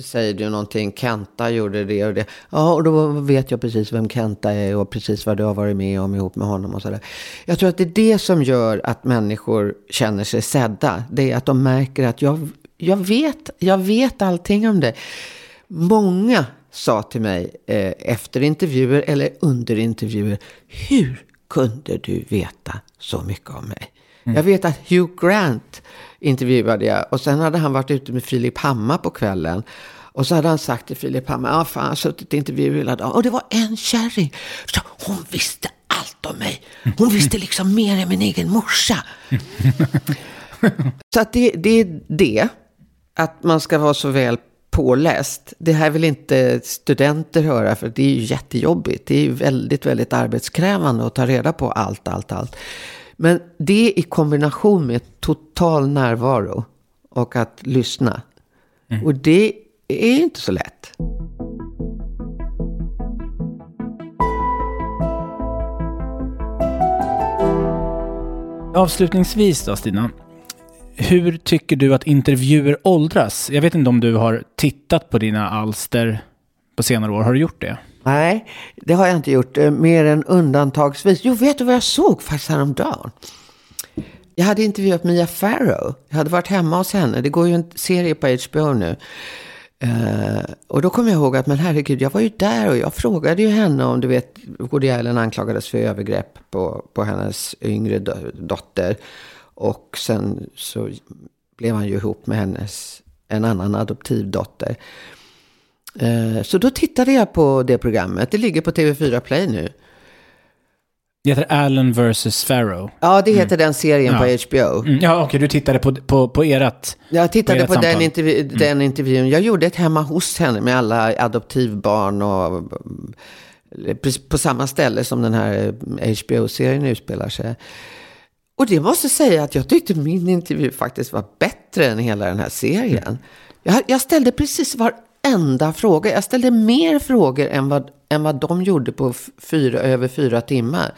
säger du någonting, Kenta gjorde det och det. Ja, och då vet jag precis vem Kenta är och precis vad du har varit med om ihop med honom och sådär. Jag tror att det är det som gör att människor känner sig sedda. Det är att de märker att jag, jag, vet, jag vet allting om det. Många sa till mig eh, efter intervjuer eller under intervjuer, hur kunde du veta så mycket om mig? Mm. Jag vet att Hugh Grant intervjuade jag och sen hade han varit ute med Filip Hammar på kvällen. Och så hade han sagt till Filip Hammar, ja fan, jag har suttit i intervju hela dagen. Och det var en kärring. Så hon visste allt om mig. Hon visste liksom mer än min egen morsa. så att det, det är det. Att man ska vara så väl påläst. Det här vill inte studenter höra för det är ju jättejobbigt. Det är ju väldigt, väldigt arbetskrävande att ta reda på allt, allt, allt. Men det i kombination med total närvaro och att lyssna. Mm. Och det är inte så lätt. Avslutningsvis då Stina. Hur tycker du att intervjuer åldras? Jag vet inte om du har tittat på dina alster på senare år. Har du gjort det? Nej, det har jag inte gjort. Eh, mer än undantagsvis. Jo, vet du vad jag såg faktiskt häromdagen? Jag hade intervjuat Mia Farrow. Jag hade varit hemma hos henne. Det går ju en serie på HBO nu. Uh, och då kom jag ihåg att, men herregud, jag var ju där och jag frågade ju henne om, du vet, Woody Allen anklagades för övergrepp på, på hennes yngre dotter. Och sen så blev han ju ihop med hennes, en annan adoptivdotter. Uh, så då tittade jag på det programmet. Det ligger på TV4 Play nu. Det heter Allen vs. Farrow. Ja, det heter mm. den serien ja. på HBO. Mm. Ja, okej, okay, du tittade på, på, på ert Jag tittade på, på den, intervju mm. den intervjun. Jag gjorde ett hemma hos henne med alla adoptivbarn och på samma ställe som den här HBO-serien utspelar sig. Och det måste säga att jag tyckte min intervju faktiskt var bättre än hela den här serien. Jag, jag ställde precis varenda fråga. Jag ställde mer frågor än vad än vad de gjorde på fyra, över fyra timmar.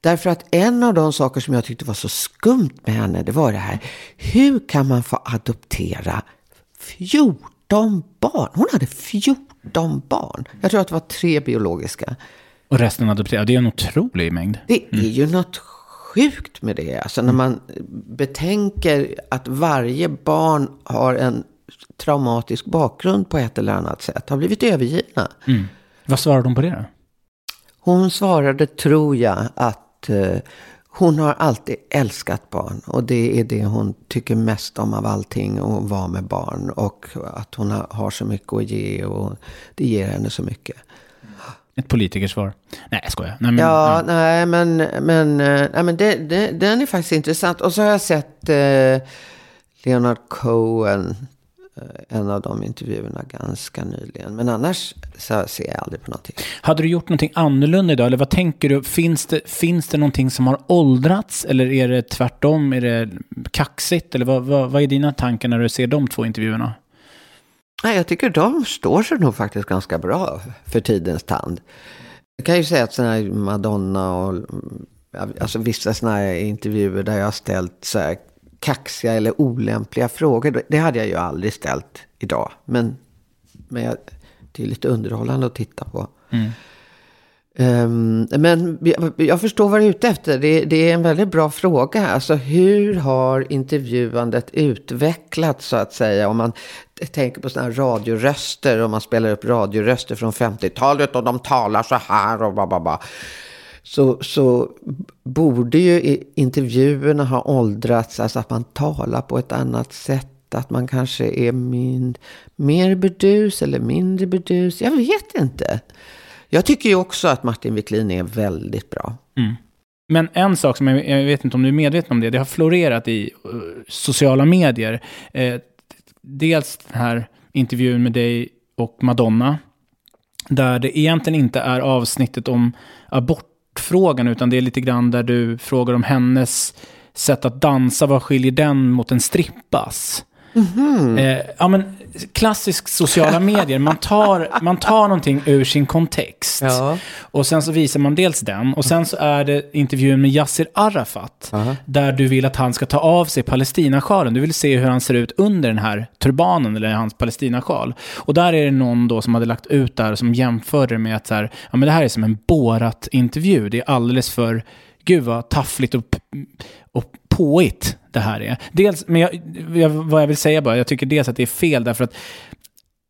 Därför att en av de saker som jag tyckte var så skumt med henne, det var det här. Hur kan man få adoptera 14 barn? Hon hade 14 barn. Jag tror att det var tre biologiska. Och resten adopterade. Det är en otrolig mängd. Det är mm. ju något sjukt med det. Alltså när man betänker att varje barn har en traumatisk bakgrund på ett eller annat sätt. Har blivit övergivna. Mm. Vad svarade hon på det då? Hon svarade, tror jag, att eh, hon har alltid älskat barn. Och det är det hon tycker mest om av allting, att vara med barn. Och att hon har så mycket att ge och det ger henne så mycket. Ett politikersvar. Nej, jag skojar. Nej, men, ja, ja, nej, men, men, eh, nej, men det, det, den är faktiskt intressant. Och så har jag sett eh, Leonard Cohen Eh, en av de intervjuerna ganska nyligen. Men annars så ser jag aldrig på någonting. Hade du gjort någonting annorlunda idag? Eller vad tänker du? Finns det, finns det någonting som har åldrats? Eller är det tvärtom? Är det kaxigt? Eller vad, vad, vad är dina tankar när du ser de två intervjuerna? Nej, jag tycker de står sig nog faktiskt ganska bra för tidens tand. Jag kan ju säga att sådana här Madonna och alltså vissa sådana här intervjuer där jag har ställt så här kaxiga eller olämpliga frågor. Det hade jag ju aldrig ställt idag. Men, men jag, det är lite underhållande att titta på. Mm. Um, men jag, jag, förstår vad du är ute efter. Det, det, är en väldigt bra fråga. Alltså hur har intervjuandet utvecklats så att säga? Om man tänker på sådana här radioröster. Om man spelar upp radioröster från 50-talet och de talar så här och bababa. så, så borde ju intervjuerna ha åldrats, alltså att man talar på ett annat sätt. Att man kanske är min, mer burdus eller mindre burdus. Jag vet inte. Jag tycker ju också att Martin Wiklin är väldigt bra. Mm. Men en sak som jag, jag, vet inte om du är medveten om det, det har florerat i uh, sociala medier. Eh, dels den här intervjun med dig och Madonna, där det egentligen inte är avsnittet om abortfrågan, utan det är lite grann där du frågar om hennes sätt att dansa. Vad skiljer den mot en strippas? Eh, ja, men, klassisk sociala medier, man tar, man tar någonting ur sin kontext. Ja. Och sen så visar man dels den, och sen så är det intervjun med Yasser Arafat. Där du vill att han ska ta av sig Palestinasjalen. Du vill se hur han ser ut under den här turbanen, eller hans Palestinasjal. Och där är det någon då som hade lagt ut där som jämförde med att så här, ja, men det här är som en Borat-intervju. Det är alldeles för, gud vad taffligt och, och påigt det här är. Dels, men jag, jag, vad jag vill säga bara, jag tycker dels att det är fel därför att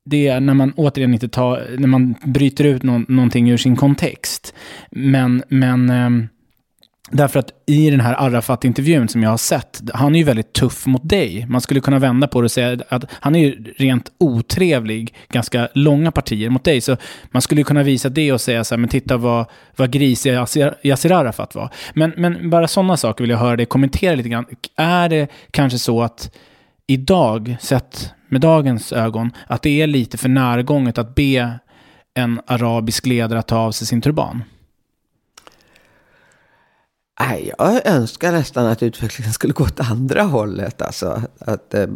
det är när man återigen inte tar, när man bryter ut no någonting ur sin kontext. Men, men Eh, därför att i den här Arafat-intervjun som jag har sett, han är ju väldigt tuff mot dig. Man skulle kunna vända på det och säga att han är ju rent otrevlig, ganska långa partier mot dig. Så man skulle kunna visa det och säga så här, men titta vad, vad grisig Yasser, Yasser Arafat var. Men, men bara sådana saker vill jag höra dig kommentera lite grann. Är det kanske så att idag, sett med dagens ögon, att det är lite för närgånget att be en arabisk ledare att ta av sig sin turban? Nej, jag önskar nästan att utvecklingen skulle gå åt andra hållet. Alltså, att, eh,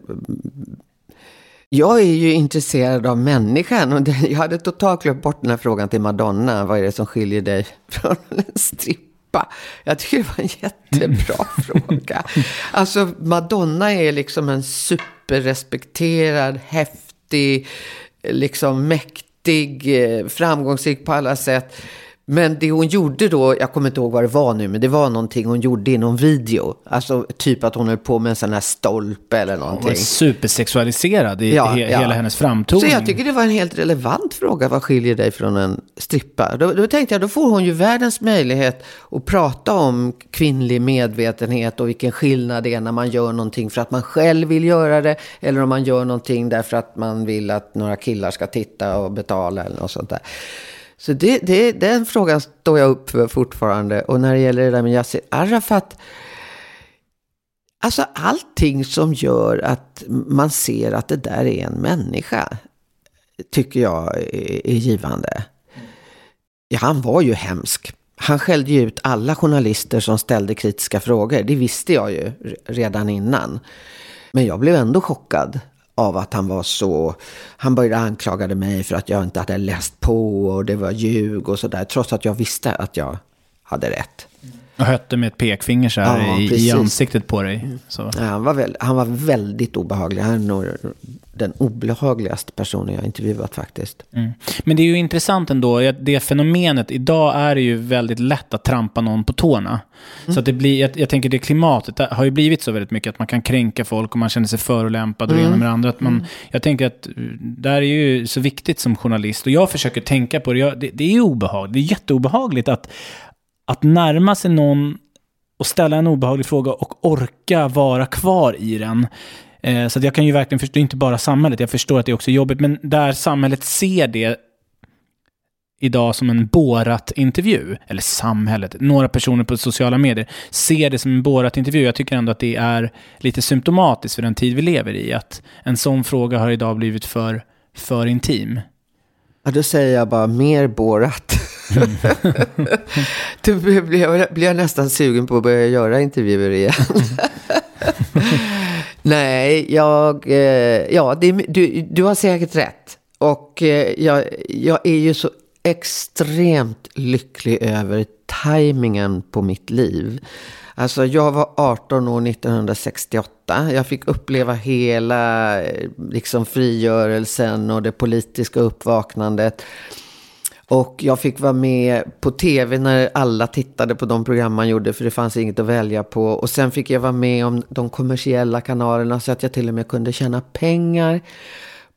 jag är ju intresserad av människan och det, jag hade totalt glömt bort den här frågan till Madonna. Vad är det som skiljer dig från en strippa? Jag tycker det var en jättebra fråga. Alltså Madonna är liksom en superrespekterad, häftig, liksom mäktig, eh, framgångsrik på alla sätt. Men det hon gjorde då, jag kommer inte ihåg vad det var nu, men det var någonting hon gjorde i någon video. Alltså typ att hon höll på med en sån här stolpe eller någonting. Hon var supersexualiserad i Ja, he- ja. hela hennes framtoning. Så jag tycker det var en helt relevant fråga. Vad skiljer dig från en strippa? Då, då tänkte jag, då får hon ju världens möjlighet att prata om kvinnlig medvetenhet och vilken skillnad det är när man gör någonting för att man själv vill göra det. Eller om man gör någonting därför att man vill att några killar ska titta och betala eller något sånt där. Så det, det, den frågan står jag upp för fortfarande. Och när det gäller det där med Yassir Arafat. Alltså allting som gör att man ser att det där är en människa. Tycker jag är, är givande. Ja, han var ju hemsk. Han skällde ju ut alla journalister som ställde kritiska frågor. Det visste jag ju redan innan. Men jag blev ändå chockad av att han var så... Han började anklagade mig för att jag inte hade läst på och det var ljug och sådär. Trots att jag visste att jag hade rätt. Och hötte med ett pekfinger så här Ja, i, i ansiktet på dig. Så. Ja, han, var väl, han var väldigt obehaglig. Han är nog den obehagligaste personen jag intervjuat faktiskt. Mm. Men det är ju intressant ändå, det fenomenet, idag är det ju väldigt lätt att trampa någon på tårna. Så att det blir, jag, jag tänker det klimatet har ju blivit så väldigt mycket att man kan kränka folk och man känner sig förolämpad och det ena med det andra. Att man, Jag tänker att uh, det här är ju så viktigt som journalist och jag försöker tänka på det, jag, det, det är obehagligt, det är jätteobehagligt att, att närma sig någon och ställa en obehaglig fråga och orka vara kvar i den. Eh, så att jag kan ju verkligen förstå, inte bara samhället, jag förstår att det är också jobbigt, men där samhället ser det idag som en Borat-intervju, eller samhället, några personer på sociala medier ser det som en Borat-intervju. Jag tycker ändå att det är lite symptomatiskt för den tid vi lever i, att en sån fråga har idag blivit för, för intim. Ja, då säger jag bara mer Borat. då blir jag, blir jag nästan sugen på att börja göra intervjuer igen. Nej, jag... Eh, ja, det, du, du har säkert rätt. Och eh, jag, jag är ju så extremt lycklig över tajmingen på mitt liv. Alltså jag var 18 år 1968. Jag fick uppleva hela liksom, frigörelsen och det politiska uppvaknandet. Och jag fick vara med på tv när alla tittade på de program man gjorde för det fanns inget att välja på. Och sen fick jag vara med om de kommersiella kanalerna så att jag till och med kunde tjäna pengar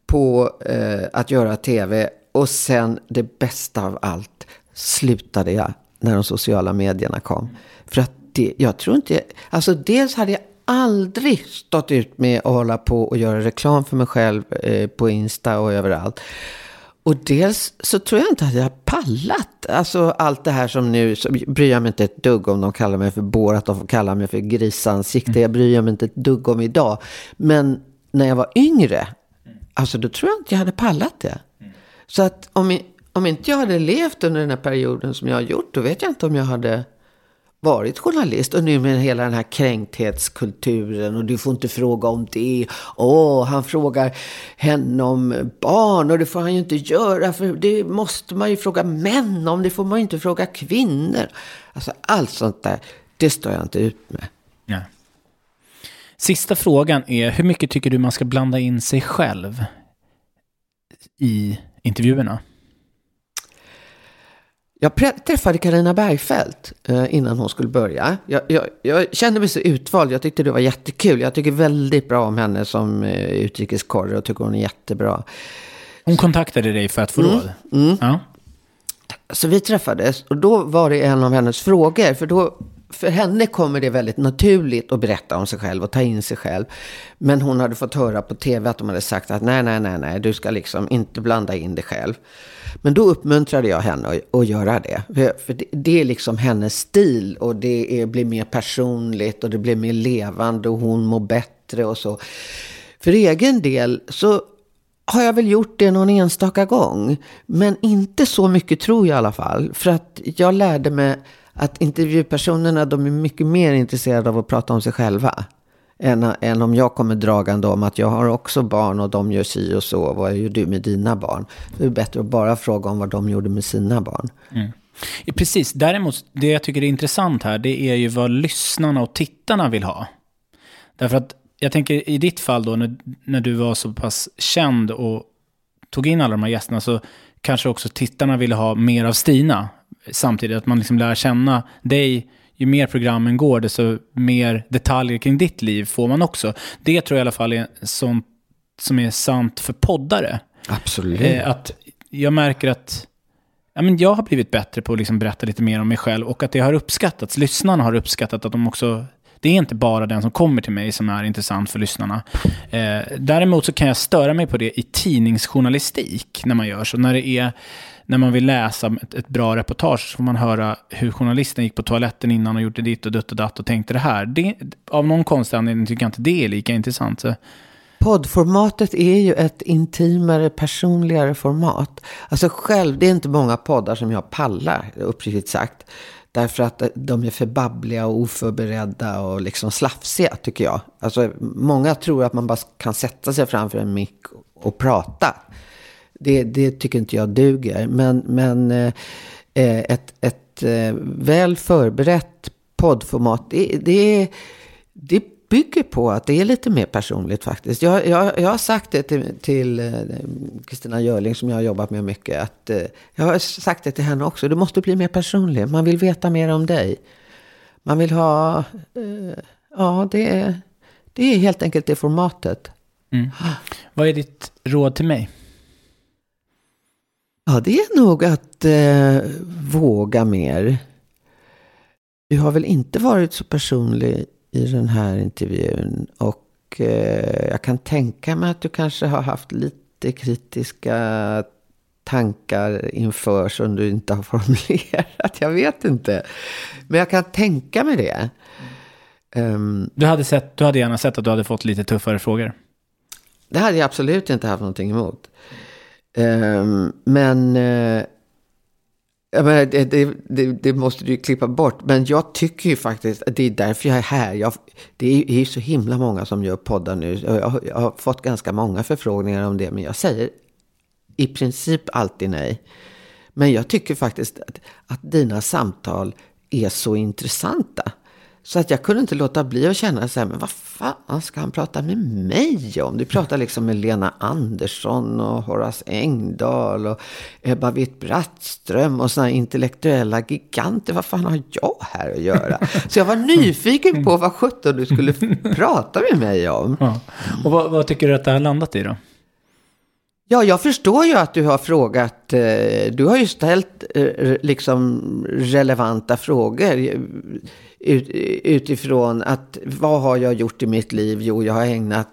på eh, att göra tv. Och sen det bästa av allt slutade jag när de sociala medierna kom. För att det, jag tror inte, alltså dels hade jag aldrig stått ut med att hålla på och göra reklam för mig själv eh, på Insta och överallt. Och dels så tror jag inte att jag har pallat. Alltså allt det här som nu, så bryr jag mig inte ett dugg om de kallar mig för Borat, de får kalla mig för grisansikte. Jag bryr mig inte ett dugg om idag. Men när jag var yngre, alltså då tror jag inte jag hade pallat det. Så att om, om inte jag hade levt under den här perioden som jag har gjort, då vet jag inte om jag hade varit journalist och nu med hela den här kränkthetskulturen och du får inte fråga om det. Åh, oh, han frågar henne om barn och det får han ju inte göra för det måste man ju fråga män om, det får man ju inte fråga kvinnor. Alltså allt sånt där, det står jag inte ut med. Ja. Sista frågan är, hur mycket tycker du man ska blanda in sig själv i intervjuerna? Jag träffade Karina Bergfeldt eh, innan hon skulle börja. Jag, jag, jag, kände mig så utvald. Jag tyckte det var jättekul. Jag tycker väldigt bra om henne som eh, utrikeskorre och tycker hon är jättebra. Hon kontaktade dig för att få Mm, råd? mm. Ja. Så vi träffades och då var det en av hennes frågor. För, då, för henne kommer det väldigt naturligt att berätta om sig själv och ta in sig själv. Men hon hade fått höra på tv att de hade sagt att nej, nej, nej, nej, du ska liksom inte blanda in dig själv. Men då uppmuntrade jag henne att, att göra det. För, för det, det är liksom hennes stil och det är, blir mer personligt och det blir mer levande och hon mår bättre och så. För egen del så har jag väl gjort det någon enstaka gång. Men inte så mycket tror jag i alla fall. För att jag lärde mig att intervjupersonerna de är mycket mer intresserade av att prata om sig själva. Än, än om jag kommer dragande om att jag har också barn och de gör si och så. Vad gör du med dina barn? Det är bättre att bara fråga om vad de gjorde med sina barn. Mm. Precis, däremot det jag tycker är intressant här det är ju vad lyssnarna och tittarna vill ha. Därför att jag tänker i ditt fall då när, när du var så pass känd och tog in alla de här gästerna så kanske också tittarna ville ha mer av Stina. Samtidigt att man liksom lär känna dig. Ju mer programmen går desto mer detaljer kring ditt liv får man också. Det tror jag i alla fall är sånt som är sant för poddare. Absolut. Eh, att jag märker att ja, men jag har blivit bättre på att liksom berätta lite mer om mig själv och att det har uppskattats. Lyssnarna har uppskattat att de också... Det är inte bara den som kommer till mig som är intressant för lyssnarna. Eh, däremot så kan jag störa mig på det i tidningsjournalistik när man gör så. När, det är, när man vill läsa ett, ett bra reportage så får man höra hur journalisten gick på toaletten innan och gjorde ditt och dutt och datt och tänkte det här. Det, av någon konstig anledning tycker jag inte det är lika intressant. Så. Poddformatet är ju ett intimare, personligare format. Alltså själv, det är inte många poddar som jag pallar, uppriktigt sagt. Därför att de är för babbliga och oförberedda och liksom slafsiga, tycker jag. Alltså, många tror att man bara kan sätta sig framför en mick och prata. Det, det tycker inte jag duger. Men, men eh, eh, ett, ett eh, väl förberett poddformat, det, det, det bygger på att det är lite mer personligt faktiskt. Jag, jag, jag har sagt det till, eh, Kristina Görling som jag har jobbat med mycket. Att, eh, jag har sagt det till henne också. Du måste bli mer personlig. Man vill veta mer om dig. Man vill ha... Eh, ja, det är, det är helt enkelt det formatet. Mm. Vad är ditt råd till mig? Ja, det är nog att eh, våga mer. Du har väl inte varit så personlig i den här intervjun. Och eh, jag kan tänka mig att du kanske har haft lite kritiska tankar inför som du inte har formulerat. Jag vet inte. Men jag kan tänka mig det. Um, du, hade sett, du hade gärna sett att du hade fått lite tuffare frågor. Det hade jag absolut inte haft någonting emot. Um, men... Uh, jag menar, det, det, det, det, måste du ju klippa bort. Men jag tycker ju faktiskt att det är därför jag är här. Jag, det är ju så himla många som gör poddar nu. Jag har, jag har fått ganska många förfrågningar om det. Men jag säger i princip alltid nej. Men jag tycker faktiskt att, att dina samtal är så intressanta. Så att jag kunde inte låta bli att känna så här, men vad fan ska han prata med mig om? Du pratar liksom med Lena Andersson och Horace Engdahl och Ebba Witt-Brattström och sådana intellektuella giganter. Vad fan har jag här att göra? Så jag var nyfiken på vad sjutton du skulle prata med mig om. Ja. Och vad, vad, tycker du att det har landat i då? Ja, jag förstår ju att du har frågat. Du har ju ställt liksom relevanta frågor utifrån att vad har jag gjort i mitt liv? Jo, jag har ägnat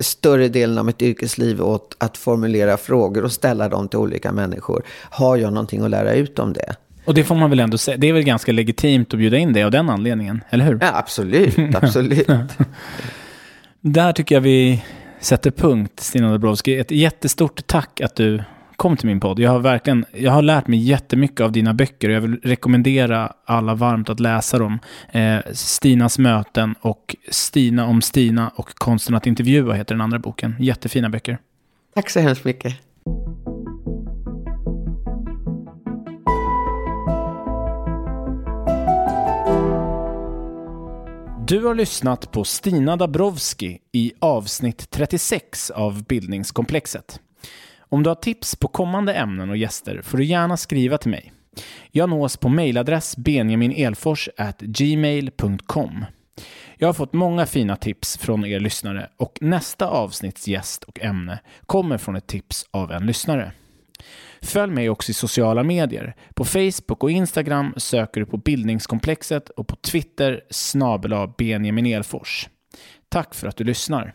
större delen av mitt yrkesliv åt att formulera frågor och ställa dem till olika människor. Har jag någonting att lära ut om det? Och det får man väl ändå säga, det är väl ganska legitimt att bjuda in det av den anledningen, eller hur? Ja, absolut, absolut. Där tycker jag vi sätter punkt, Stina Dabrowski. Ett jättestort tack att du kom till min podd. Jag har verkligen jag har lärt mig jättemycket av dina böcker och jag vill rekommendera alla varmt att läsa dem. Eh, Stinas möten och Stina om Stina och Konsten att intervjua heter den andra boken. Jättefina böcker. Tack så hemskt mycket. Du har lyssnat på Stina Dabrowski i avsnitt 36 av Bildningskomplexet. Om du har tips på kommande ämnen och gäster får du gärna skriva till mig. Jag nås på mejladress benjaminelfors@gmail.com. Jag har fått många fina tips från er lyssnare och nästa avsnitts gäst och ämne kommer från ett tips av en lyssnare. Följ mig också i sociala medier. På Facebook och Instagram söker du på Bildningskomplexet och på Twitter snabel Benjamin Elfors. Tack för att du lyssnar.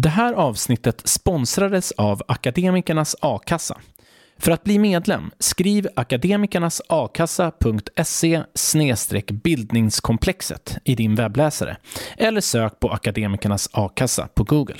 Det här avsnittet sponsrades av Akademikernas A-kassa. För att bli medlem, skriv akademikernasakassa.se bildningskomplexet i din webbläsare eller sök på Akademikernas A-kassa på Google.